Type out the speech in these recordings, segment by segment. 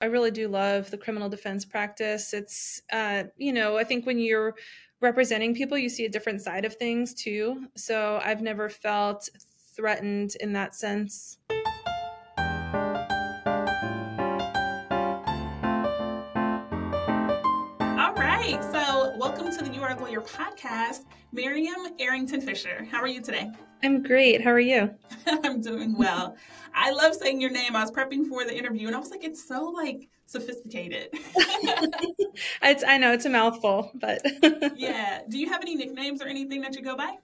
I really do love the criminal defense practice. It's, uh, you know, I think when you're representing people, you see a different side of things too. So I've never felt threatened in that sense. To the You Are a Lawyer podcast. Miriam Airington-Fisher. How are you today? I'm great. How are you? I'm doing well. I love saying your name. I was prepping for the interview and I was like, it's so like sophisticated. it's I know it's a mouthful, but yeah. Do you have any nicknames or anything that you go by?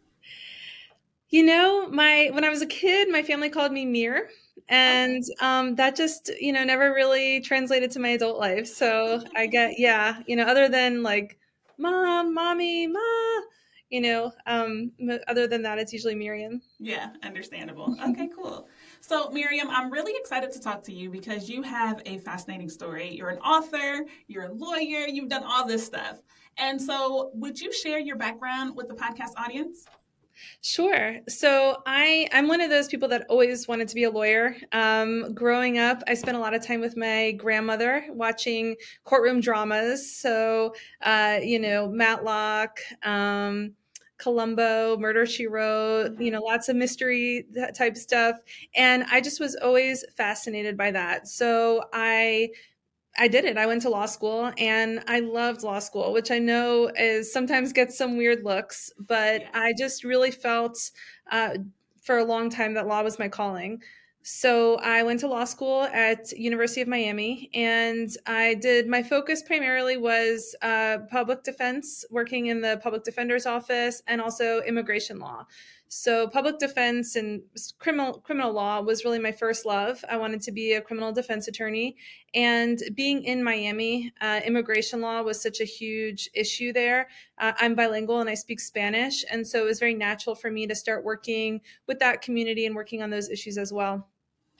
You know, my when I was a kid, my family called me Mir, and um, that just you know never really translated to my adult life. So I get yeah, you know, other than like mom, mommy, ma, you know, um, other than that, it's usually Miriam. Yeah, understandable. Okay, cool. So, Miriam, I'm really excited to talk to you because you have a fascinating story. You're an author, you're a lawyer, you've done all this stuff. And so, would you share your background with the podcast audience? Sure. So I I'm one of those people that always wanted to be a lawyer. Um, growing up, I spent a lot of time with my grandmother watching courtroom dramas. So uh, you know, Matlock. Um, Columbo, Murder She Wrote, you know, lots of mystery type stuff. And I just was always fascinated by that. So I I did it. I went to law school and I loved law school, which I know is sometimes gets some weird looks, but I just really felt uh, for a long time that law was my calling. So I went to law school at University of Miami, and I did my focus primarily was uh, public defense, working in the public defender's office, and also immigration law. So public defense and criminal criminal law was really my first love. I wanted to be a criminal defense attorney, and being in Miami, uh, immigration law was such a huge issue there. Uh, I'm bilingual and I speak Spanish, and so it was very natural for me to start working with that community and working on those issues as well.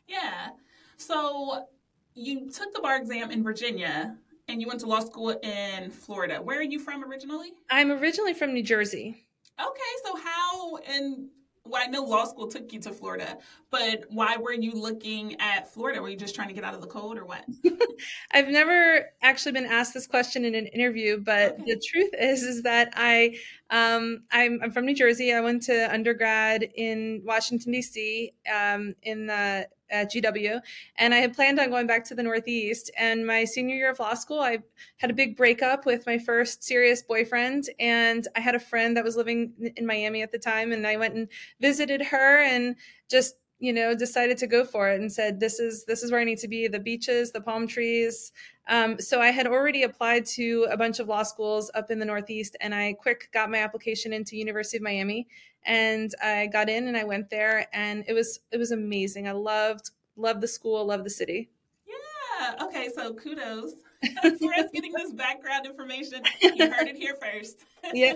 Yeah. So you took the bar exam in Virginia and you went to law school in Florida. Where are you from originally? I'm originally from New Jersey. Okay, so how and well, I know law school took you to Florida, but why were you looking at Florida? Were you just trying to get out of the cold or what? I've never actually been asked this question in an interview, but okay. the truth is, is that I, um, I'm, I'm, from New Jersey. I went to undergrad in Washington D.C. Um, in the at GW, and I had planned on going back to the Northeast. And my senior year of law school, I had a big breakup with my first serious boyfriend, and I had a friend that was living in Miami at the time, and I went and visited her, and just you know decided to go for it and said this is this is where i need to be the beaches the palm trees um, so i had already applied to a bunch of law schools up in the northeast and i quick got my application into university of miami and I got in and I went there and it was it was amazing. I loved loved the school, loved the city. Yeah. Okay, so kudos for us getting this background information. You heard it here first. yeah.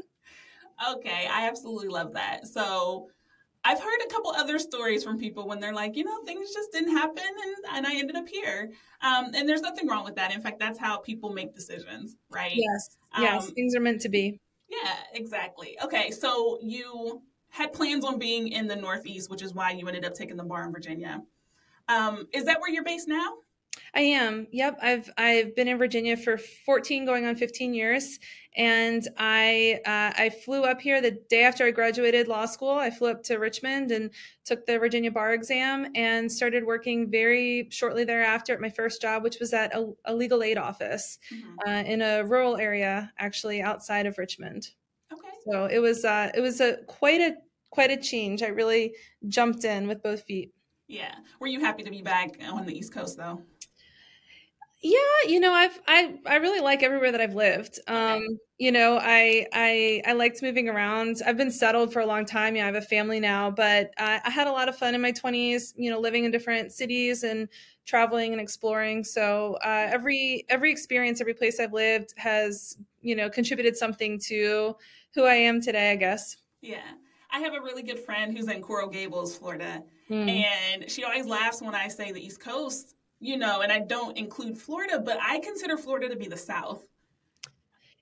okay, I absolutely love that. So I've heard a couple other stories from people when they're like, you know, things just didn't happen and, and I ended up here. Um, and there's nothing wrong with that. In fact, that's how people make decisions, right? Yes. Yes. Um, things are meant to be. Yeah, exactly. Okay, so you had plans on being in the Northeast, which is why you ended up taking the bar in Virginia. Um, is that where you're based now? I am. Yep. I've I've been in Virginia for 14 going on 15 years and I uh, I flew up here the day after I graduated law school. I flew up to Richmond and took the Virginia bar exam and started working very shortly thereafter at my first job, which was at a, a legal aid office mm-hmm. uh, in a rural area, actually outside of Richmond. Okay. So it was uh, it was a quite a quite a change. I really jumped in with both feet. Yeah. Were you happy to be back on the East Coast though? Yeah, you know, I've I I really like everywhere that I've lived. Um, you know, I I I liked moving around. I've been settled for a long time. Yeah, I have a family now, but I, I had a lot of fun in my twenties. You know, living in different cities and traveling and exploring. So uh, every every experience, every place I've lived has you know contributed something to who I am today. I guess. Yeah, I have a really good friend who's in Coral Gables, Florida, mm. and she always laughs when I say the East Coast you know, and I don't include Florida, but I consider Florida to be the South.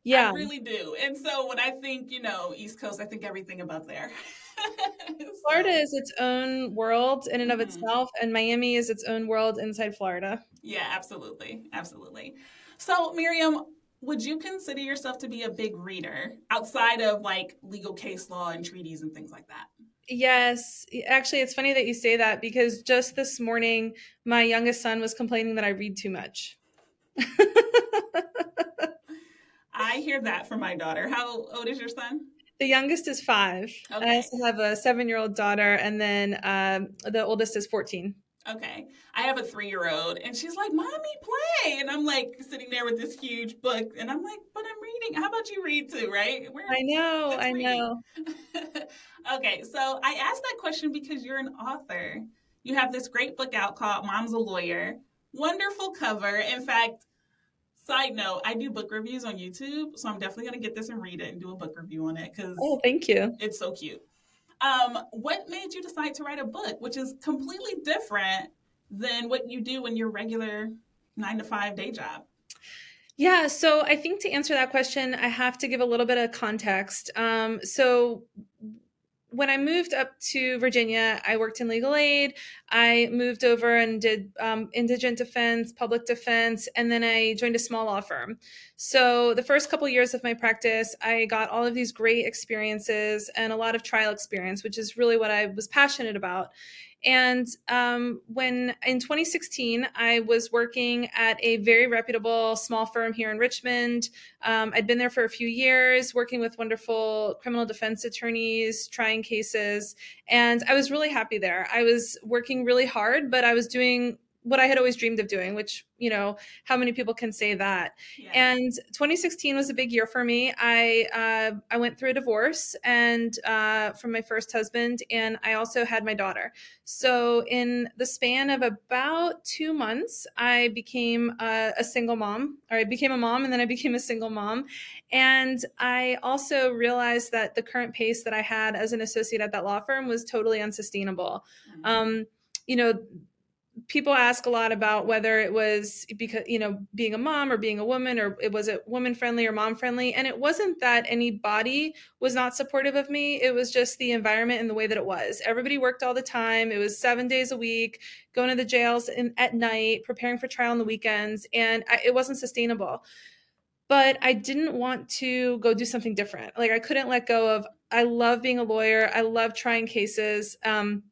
Yeah. I really do. And so when I think, you know, East Coast, I think everything above there. so. Florida is its own world in and of mm-hmm. itself, and Miami is its own world inside Florida. Yeah, absolutely. Absolutely. So, Miriam, would you consider yourself to be a big reader outside of like legal case law and treaties and things like that? Yes. Actually, it's funny that you say that because just this morning, my youngest son was complaining that I read too much. I hear that from my daughter. How old is your son? The youngest is five. Okay. I also have a seven year old daughter, and then um, the oldest is 14. Okay. I have a three year old, and she's like, Mommy, play. And I'm like sitting there with this huge book, and I'm like, But I'm reading. How about you read too, right? We're, I know. I know. okay. So I asked that question because you're an author. You have this great book out called Mom's a Lawyer. Wonderful cover. In fact, Side note, I do book reviews on YouTube, so I'm definitely going to get this and read it and do a book review on it because oh, thank you. It's so cute. Um, what made you decide to write a book, which is completely different than what you do in your regular nine to five day job? Yeah, so I think to answer that question, I have to give a little bit of context. Um, so when I moved up to Virginia, I worked in legal aid. I moved over and did um, indigent defense, public defense, and then I joined a small law firm. So the first couple years of my practice, I got all of these great experiences and a lot of trial experience, which is really what I was passionate about. And um, when in 2016, I was working at a very reputable small firm here in Richmond. Um, I'd been there for a few years, working with wonderful criminal defense attorneys, trying cases, and I was really happy there. I was working really hard, but I was doing what I had always dreamed of doing, which, you know, how many people can say that? Yeah. And 2016 was a big year for me. I uh, I went through a divorce and uh, from my first husband, and I also had my daughter. So in the span of about two months, I became a, a single mom, or I became a mom, and then I became a single mom. And I also realized that the current pace that I had as an associate at that law firm was totally unsustainable. Mm-hmm. Um, you know people ask a lot about whether it was because you know being a mom or being a woman or it was it woman friendly or mom friendly and it wasn't that anybody was not supportive of me. It was just the environment and the way that it was. Everybody worked all the time. It was seven days a week going to the jails in, at night preparing for trial on the weekends and I, it wasn't sustainable. But i didn't want to go do something different. Like i couldn't let go of i love being a lawyer. I love trying cases. Um,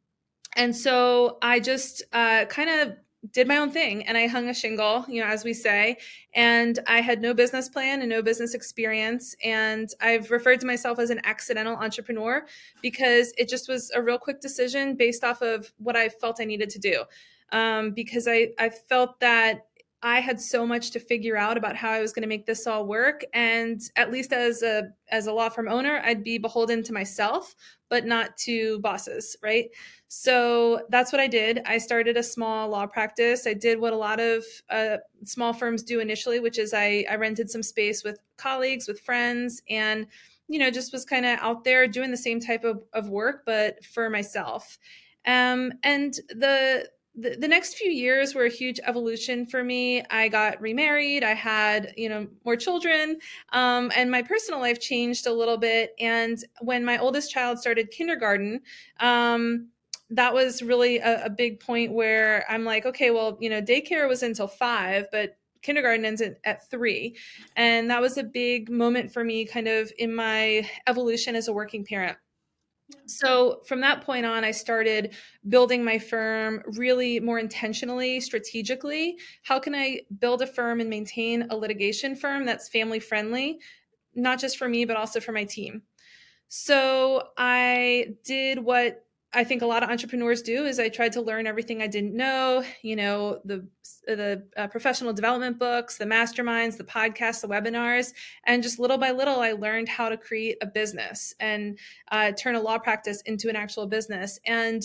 and so I just uh, kind of did my own thing and I hung a shingle, you know, as we say. And I had no business plan and no business experience. And I've referred to myself as an accidental entrepreneur because it just was a real quick decision based off of what I felt I needed to do. Um, because I, I felt that I had so much to figure out about how I was going to make this all work and at least as a as a law firm owner I'd be beholden to myself but not to bosses right so that's what I did I started a small law practice I did what a lot of uh, small firms do initially which is I I rented some space with colleagues with friends and you know just was kind of out there doing the same type of, of work but for myself um, and the the, the next few years were a huge evolution for me. I got remarried. I had, you know, more children. Um, and my personal life changed a little bit. And when my oldest child started kindergarten, um, that was really a, a big point where I'm like, okay, well, you know, daycare was until five, but kindergarten ends at, at, three. And that was a big moment for me, kind of in my evolution as a working parent. So from that point on, I started building my firm really more intentionally, strategically. How can I build a firm and maintain a litigation firm that's family friendly, not just for me, but also for my team? So I did what I think a lot of entrepreneurs do is I tried to learn everything I didn't know, you know, the the uh, professional development books, the masterminds, the podcasts, the webinars, and just little by little I learned how to create a business and uh, turn a law practice into an actual business. And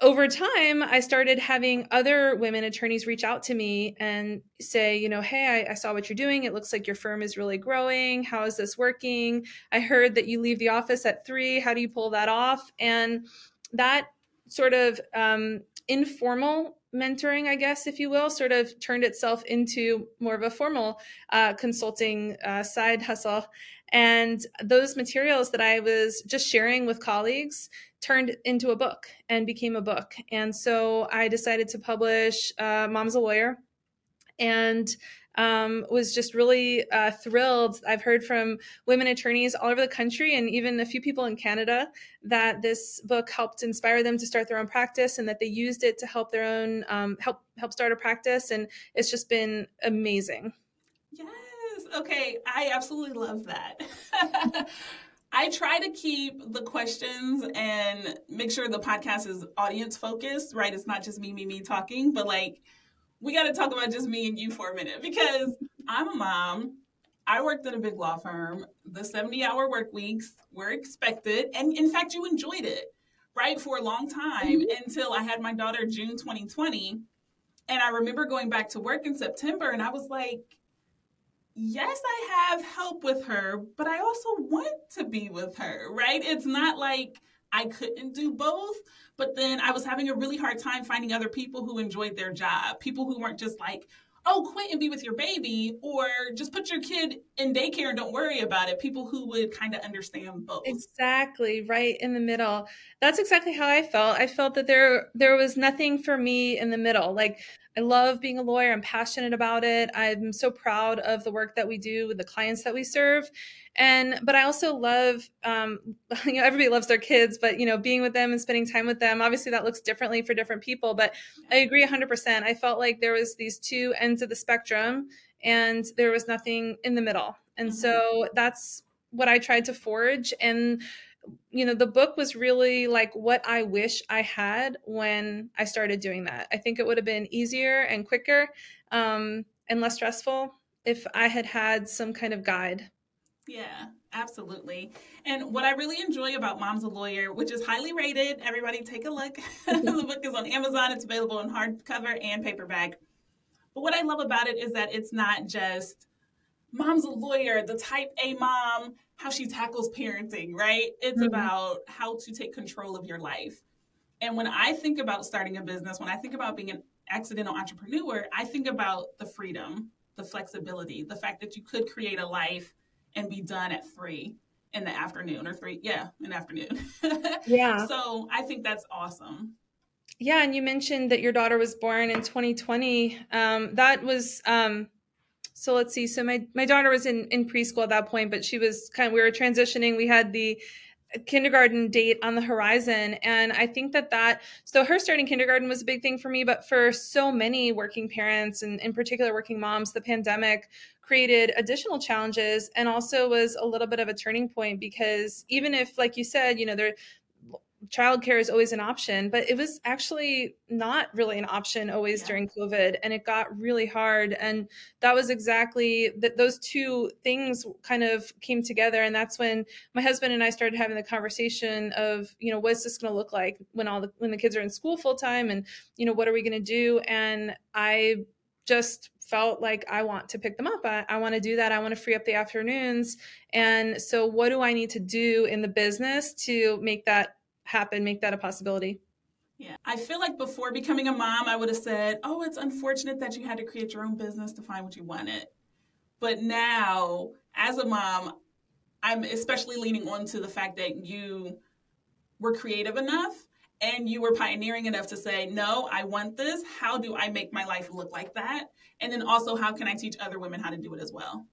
over time, I started having other women attorneys reach out to me and say, you know, hey, I, I, saw what you're doing. It looks like your firm is really growing. How is this working? I heard that you leave the office at three. How do you pull that off? And that sort of um, informal mentoring, I guess, if you will, sort of turned itself into more of a formal uh, consulting uh, side hustle. And those materials that I was just sharing with colleagues turned into a book and became a book. And so I decided to publish uh, Mom's a Lawyer and um, was just really uh, thrilled. I've heard from women attorneys all over the country and even a few people in Canada that this book helped inspire them to start their own practice and that they used it to help their own um, help help start a practice. And it's just been amazing. Yes. Okay. I absolutely love that. I try to keep the questions and make sure the podcast is audience focused, right? It's not just me, me, me talking, but like we got to talk about just me and you for a minute because I'm a mom. I worked at a big law firm. The 70 hour work weeks were expected. And in fact, you enjoyed it, right? For a long time mm-hmm. until I had my daughter June 2020. And I remember going back to work in September and I was like, yes, I have help with her, but I also want to be with her, right? It's not like I couldn't do both, but then I was having a really hard time finding other people who enjoyed their job, people who weren't just like, oh, quit and be with your baby, or just put your kid in daycare and don't worry about it. People who would kind of understand both. Exactly, right in the middle. That's exactly how I felt. I felt that there there was nothing for me in the middle. Like I love being a lawyer. I'm passionate about it. I'm so proud of the work that we do with the clients that we serve. And, but I also love, um, you know, everybody loves their kids, but, you know, being with them and spending time with them, obviously that looks differently for different people. But I agree 100%. I felt like there was these two ends of the spectrum and there was nothing in the middle. And mm-hmm. so that's what I tried to forge. And, you know the book was really like what i wish i had when i started doing that. I think it would have been easier and quicker um, and less stressful if i had had some kind of guide. Yeah absolutely. And what i really enjoy about mom's a lawyer which is highly rated everybody take a look. The book is on amazon it's available in hardcover and paperback. But what i love about it is that it's not just mom's a lawyer the type a mom how she tackles parenting, right? It's mm-hmm. about how to take control of your life. And when I think about starting a business, when I think about being an accidental entrepreneur, I think about the freedom, the flexibility, the fact that you could create a life and be done at three in the afternoon or three, yeah, in the afternoon. yeah. So I think that's awesome. Yeah, and you mentioned that your daughter was born in 2020. Um, that was um, so let's see. So my my daughter was in in preschool at that point, but she was kind of we were transitioning. We had the kindergarten date on the horizon and i think that that so her starting kindergarten was a big thing for me but for so many working parents and in particular working moms the pandemic created additional challenges and also was a little bit of a turning point because even if like you said you know there childcare is always an option, but it was actually not really an option always yeah. during COVID, and it got really hard. And that was exactly that; those two things kind of came together, and that's when my husband and I started having the conversation of, you know, what's this going to look like when all the when the kids are in school full time, and you know, what are we going to do? And I just felt like I want to pick them up. I, I want to do that. I want to free up the afternoons. And so, what do I need to do in the business to make that happen, make that a possibility. Yeah. I feel like before becoming a mom, I would have said, oh, it's unfortunate that you had to create your own business to find what you wanted. But now, as a mom, I'm especially leaning on to the fact that you were creative enough and you were pioneering enough to say, no, I want this. How do I make my life look like that? And then also, how can I teach other women how to do it as well?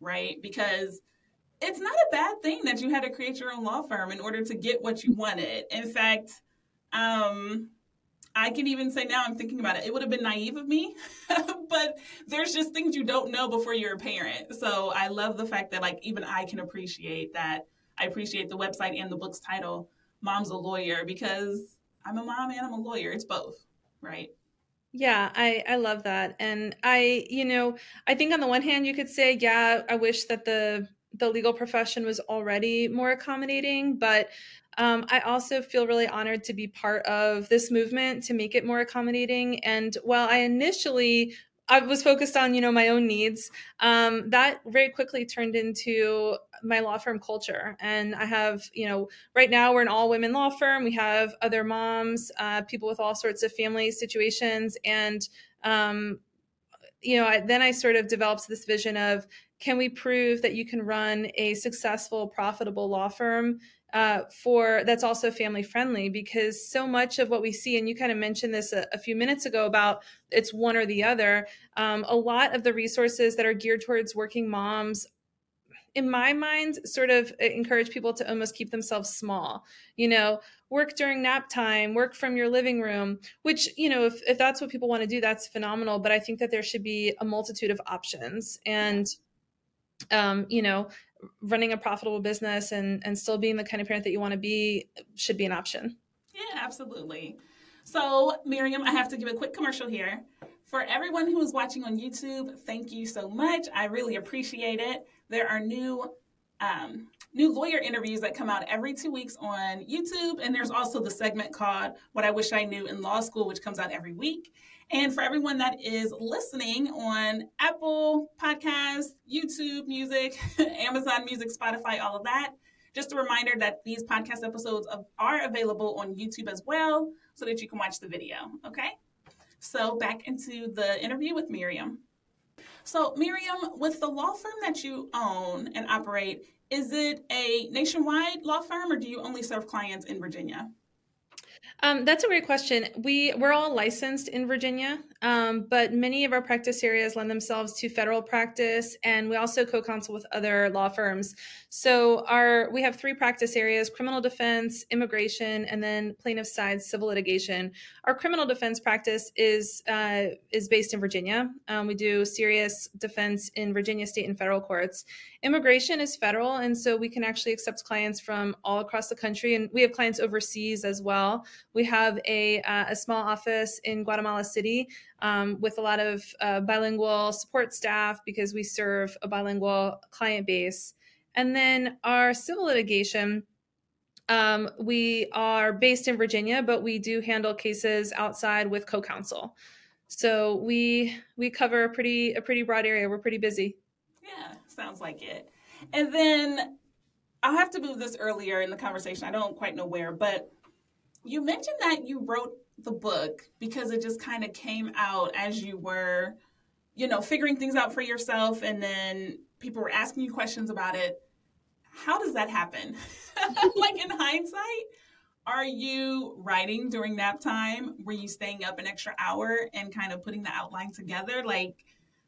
Right? Because it's not a bad thing that you had to create your own law firm in order to get what you wanted. In fact, um, I can even say now I'm thinking about it, it would have been naive of me, but there's just things you don't know before you're a parent. So I love the fact that like even I can appreciate that. I appreciate the website and the book's title, Mom's a Lawyer, because I'm a mom and I'm a lawyer. It's both, right? Yeah, I I love that. And I, you know, I think on the one hand you could say, yeah, I wish that the the legal profession was already more accommodating, but um, I also feel really honored to be part of this movement to make it more accommodating. And while I initially I was focused on you know my own needs, um, that very quickly turned into my law firm culture. And I have you know right now we're an all women law firm. We have other moms, uh, people with all sorts of family situations, and um, you know I, then I sort of developed this vision of can we prove that you can run a successful, profitable law firm uh, for that's also family friendly because so much of what we see and you kind of mentioned this a, a few minutes ago about it's one or the other um, a lot of the resources that are geared towards working moms in my mind sort of encourage people to almost keep themselves small. You know work during nap time work from your living room which you know if, if that's what people want to do that's phenomenal but i think that there should be a multitude of options. And um, you know running a profitable business and and still being the kind of parent that you want to be should be an option yeah absolutely so miriam i have to give a quick commercial here for everyone who is watching on youtube thank you so much i really appreciate it there are new um, new lawyer interviews that come out every two weeks on YouTube. And there's also the segment called What I Wish I Knew in Law School, which comes out every week. And for everyone that is listening on Apple Podcasts, YouTube Music, Amazon Music, Spotify, all of that, just a reminder that these podcast episodes are available on YouTube as well so that you can watch the video. Okay? So back into the interview with Miriam. So, Miriam, with the law firm that you own and operate, is it a nationwide law firm or do you only serve clients in Virginia? Um, that's a great question. We we're all licensed in Virginia, um, but many of our practice areas lend themselves to federal practice, and we also co-counsel with other law firms. So our we have three practice areas: criminal defense, immigration, and then plaintiff side civil litigation. Our criminal defense practice is uh, is based in Virginia. Um, we do serious defense in Virginia state and federal courts. Immigration is federal, and so we can actually accept clients from all across the country, and we have clients overseas as well. We have a, uh, a small office in Guatemala City um, with a lot of uh, bilingual support staff because we serve a bilingual client base. And then our civil litigation, um, we are based in Virginia, but we do handle cases outside with co-counsel. So we we cover a pretty a pretty broad area. We're pretty busy. Yeah, sounds like it. And then I'll have to move this earlier in the conversation. I don't quite know where, but you mentioned that you wrote the book because it just kind of came out as you were, you know, figuring things out for yourself and then people were asking you questions about it. How does that happen? like in hindsight, are you writing during nap time? Were you staying up an extra hour and kind of putting the outline together? Like,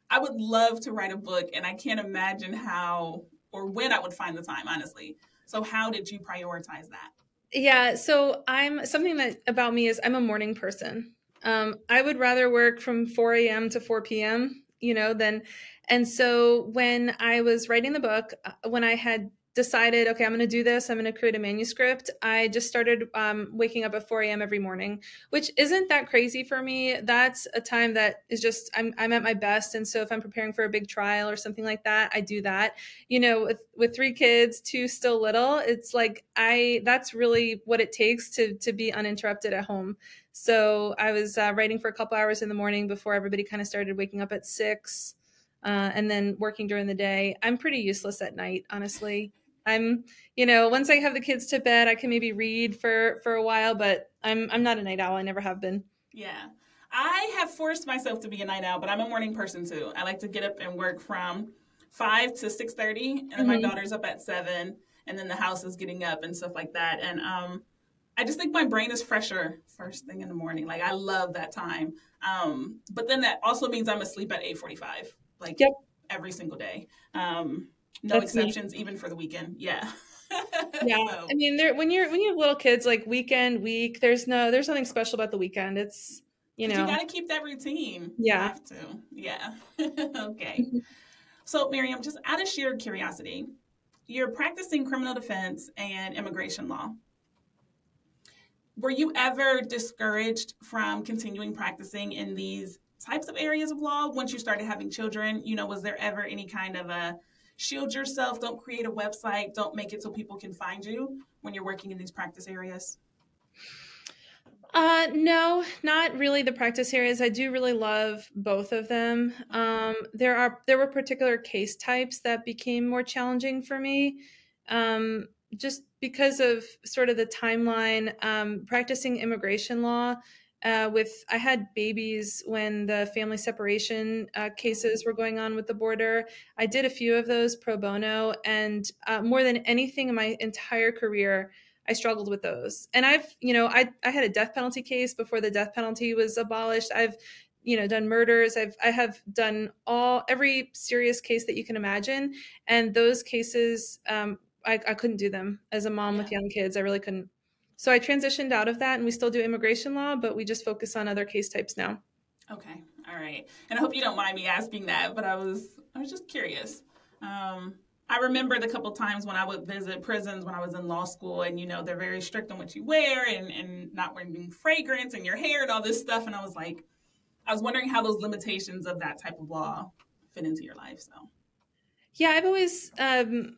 I would love to write a book, and I can't imagine how or when I would find the time, honestly. So, how did you prioritize that? Yeah, so I'm something that about me is I'm a morning person. Um, I would rather work from 4 a.m. to 4 p.m. You know, than, and so when I was writing the book, uh, when I had decided, okay, I'm going to do this. I'm going to create a manuscript. I just started um, waking up at 4 a.m. every morning, which isn't that crazy for me. That's a time that is just, I'm, I'm at my best. And so if I'm preparing for a big trial or something like that, I do that. You know, with, with three kids, two still little, it's like, I, that's really what it takes to, to be uninterrupted at home. So I was uh, writing for a couple hours in the morning before everybody kind of started waking up at six. Uh, and then working during the day. I'm pretty useless at night, honestly. I'm, you know, once I have the kids to bed, I can maybe read for for a while, but I'm I'm not a night owl. I never have been. Yeah. I have forced myself to be a night owl, but I'm a morning person too. I like to get up and work from 5 to 6:30 and then mm-hmm. my daughter's up at 7 and then the house is getting up and stuff like that. And um I just think my brain is fresher first thing in the morning. Like I love that time. Um, but then that also means I'm asleep at 8:45, like yep. every single day. Um, no That's exceptions, me. even for the weekend. Yeah. yeah. So. I mean, there when you're when you have little kids, like weekend, week, there's no there's nothing special about the weekend. It's you know you got to keep that routine. Yeah. You have to. Yeah. okay. so Miriam, just out of sheer curiosity, you're practicing criminal defense and immigration law. Were you ever discouraged from continuing practicing in these types of areas of law once you started having children? You know, was there ever any kind of a shield yourself. Don't create a website. Don't make it so people can find you when you're working in these practice areas. Uh, no, not really the practice areas. I do really love both of them. Um, there are there were particular case types that became more challenging for me, um, just because of sort of the timeline. Um, practicing immigration law uh, with I had babies when the family separation uh, cases were going on with the border. I did a few of those pro bono, and uh, more than anything in my entire career, I struggled with those. And I've, you know, I I had a death penalty case before the death penalty was abolished. I've you know done murders i've i have done all every serious case that you can imagine and those cases um, I, I couldn't do them as a mom yeah. with young kids i really couldn't so i transitioned out of that and we still do immigration law but we just focus on other case types now okay all right and i hope you don't mind me asking that but i was i was just curious um, I remember the couple times when I would visit prisons when I was in law school, and you know they're very strict on what you wear and and not wearing fragrance and your hair and all this stuff. And I was like, I was wondering how those limitations of that type of law fit into your life. So, yeah, I've always, um,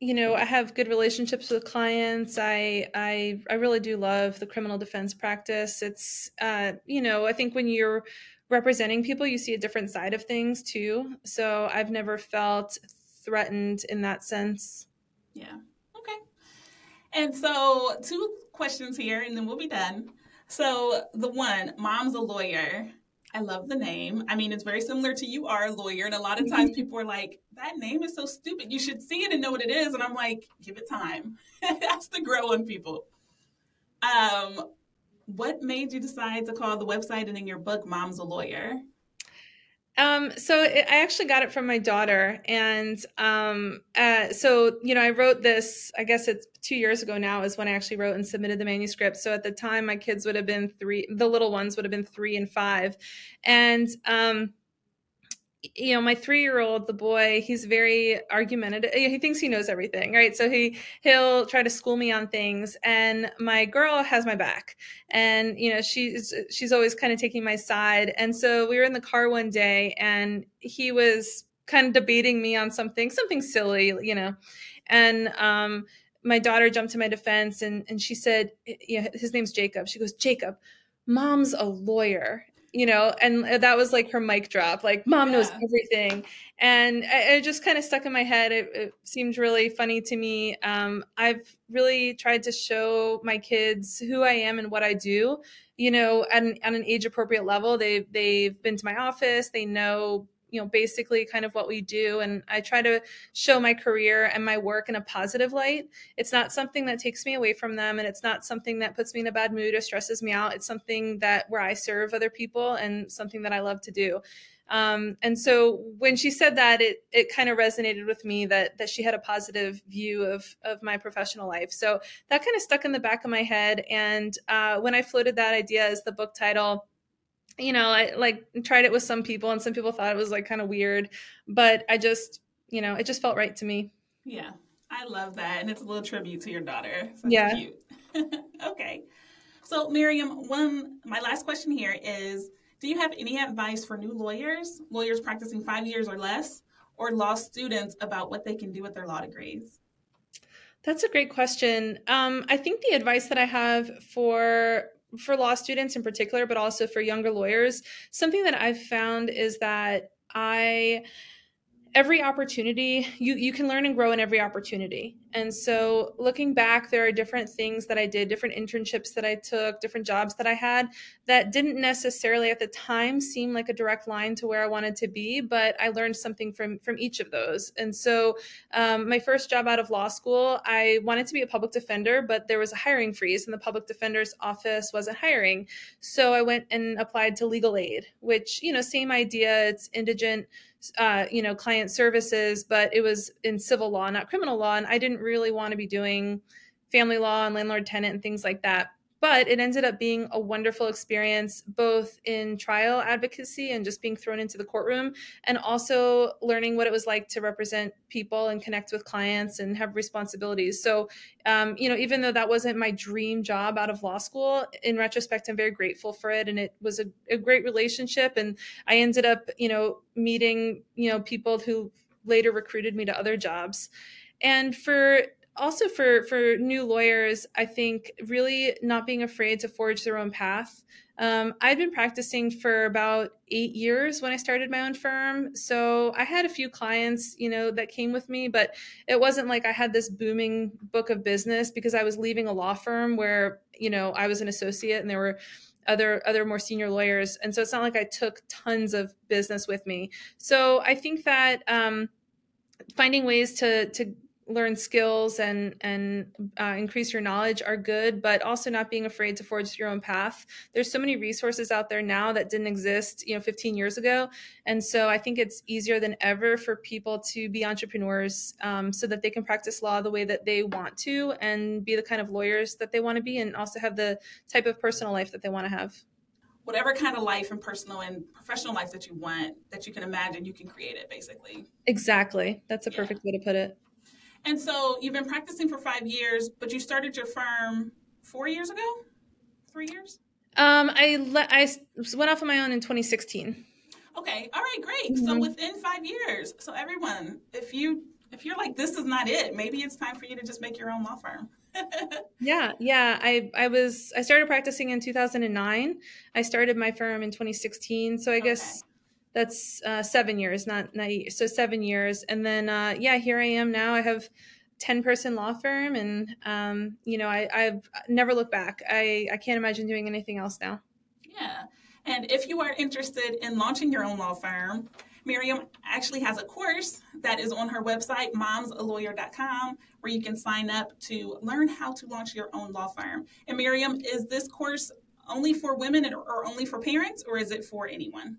you know, I have good relationships with clients. I, I, I really do love the criminal defense practice. It's, uh, you know, I think when you're representing people, you see a different side of things too. So I've never felt threatened in that sense. Yeah. Okay. And so, two questions here, and then we'll be done. So, the one, mom's a lawyer. I love the name. I mean, it's very similar to you are a lawyer. And a lot of times mm-hmm. people are like, that name is so stupid. You should see it and know what it is. And I'm like, give it time. That's the grow on people. Um, what made you decide to call the website and in your book, Mom's a Lawyer? Um, so it, I actually got it from my daughter, and um, uh, so you know, I wrote this. I guess it's two years ago now is when I actually wrote and submitted the manuscript. So at the time, my kids would have been three. The little ones would have been three and five, and um, you know my three year old the boy he's very argumentative he thinks he knows everything right? So he he'll try to school me on things and my girl has my back and you know she's she's always kind of taking my side and so we were in the car one day and he was kind of debating me on something something silly you know and um my daughter jumped to my defense and and she said you know, his name's jacob. She goes jacob mom's a lawyer you know, and that was like her mic drop, like mom yeah. knows everything. And it just kind of stuck in my head. It, it seemed really funny to me. Um, I've really tried to show my kids who I am and what I do, you know, at an, at an age appropriate level. They've, they've been to my office. They know you know basically kind of what we do and i try to show my career and my work in a positive light. It's not something that takes me away from them and it's not something that puts me in a bad mood or stresses me out. It's something that where i serve other people and something that i love to do. Um, and so when she said that it it kind of resonated with me that that she had a positive view of of my professional life. So that kind of stuck in the back of my head and uh, when i floated that idea as the book title you know, I like tried it with some people and some people thought it was like kind of weird, but I just, you know, it just felt right to me. Yeah. I love that. And it's a little tribute to your daughter. So yeah. Cute. okay. So Miriam, one my last question here is do you have any advice for new lawyers, lawyers practicing five years or less, or law students about what they can do with their law degrees? That's a great question. Um, I think the advice that I have for for law students in particular, but also for younger lawyers, something that I've found is that I every opportunity you you can learn and grow in every opportunity and so looking back there are different things that i did different internships that i took different jobs that i had that didn't necessarily at the time seem like a direct line to where i wanted to be but i learned something from from each of those and so um, my first job out of law school i wanted to be a public defender but there was a hiring freeze and the public defender's office wasn't hiring so i went and applied to legal aid which you know same idea it's indigent uh, you know, client services, but it was in civil law, not criminal law. And I didn't really want to be doing family law and landlord tenant and things like that. But it ended up being a wonderful experience both in trial advocacy and just being thrown into the courtroom and also learning what it was like to represent people and connect with clients and have responsibilities. So um, you know even though that wasn't my dream job out of law school in retrospect i'm very grateful for it and it was a, a great relationship and i ended up you know meeting you know people who later recruited me to other jobs and for also for for new lawyers i think really not being afraid to forge their own path. Um, i'd been practicing for about eight years when i started my own firm. So i had a few clients you know that came with me but it wasn't like i had this booming book of business because i was leaving a law firm where you know i was an associate and there were other other more senior lawyers. And so it's not like i took tons of business with me. So i think that um, finding ways to to learn skills and and uh, increase your knowledge are good but also not being afraid to forge your own path. There's so many resources out there now that didn't exist you know 15 years ago. And so i think it's easier than ever for people to be entrepreneurs um, so that they can practice law the way that they want to and be the kind of lawyers that they want to be and also have the type of personal life that they want to have. Whatever kind of life and personal and professional life that you want that you can imagine you can create it basically. Exactly. That's a perfect yeah. way to put it and so you've been practicing for five years, but you started your firm four years ago, three years. Um, I le- I went off on my own in 2016. Okay, all right, great. Mm-hmm. So within five years, so everyone, if you if you're like this is not it, maybe it's time for you to just make your own law firm. yeah, yeah. I I was I started practicing in 2009. I started my firm in 2016. So I okay. guess that's uh, seven years, not not so seven years, and then uh, yeah, here I am now. I have ten person law firm, and um, you know I, I've never looked back. I I can't imagine doing anything else now. Yeah, and if you are interested in launching your own law firm, Miriam actually has a course that is on her website, momsalawyer.com, where you can sign up to learn how to launch your own law firm. And Miriam, is this course only for women or only for parents, or is it for anyone?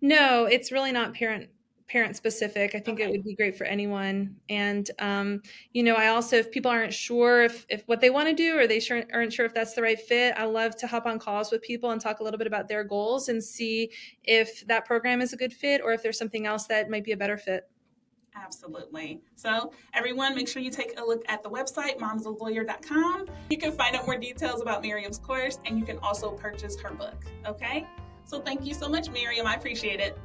No, it's really not parent parent specific. I think okay. it would be great for anyone. And um, you know, I also if people aren't sure if if what they want to do or they sure, aren't sure if that's the right fit, I love to hop on calls with people and talk a little bit about their goals and see if that program is a good fit or if there's something else that might be a better fit. Absolutely. So, everyone, make sure you take a look at the website, momsalawyer.com. You can find out more details about Miriam's course and you can also purchase her book. Okay? So thank you so much, Miriam. I appreciate it.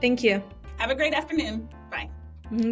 Thank you. Have a great afternoon. Bye. Mm-hmm.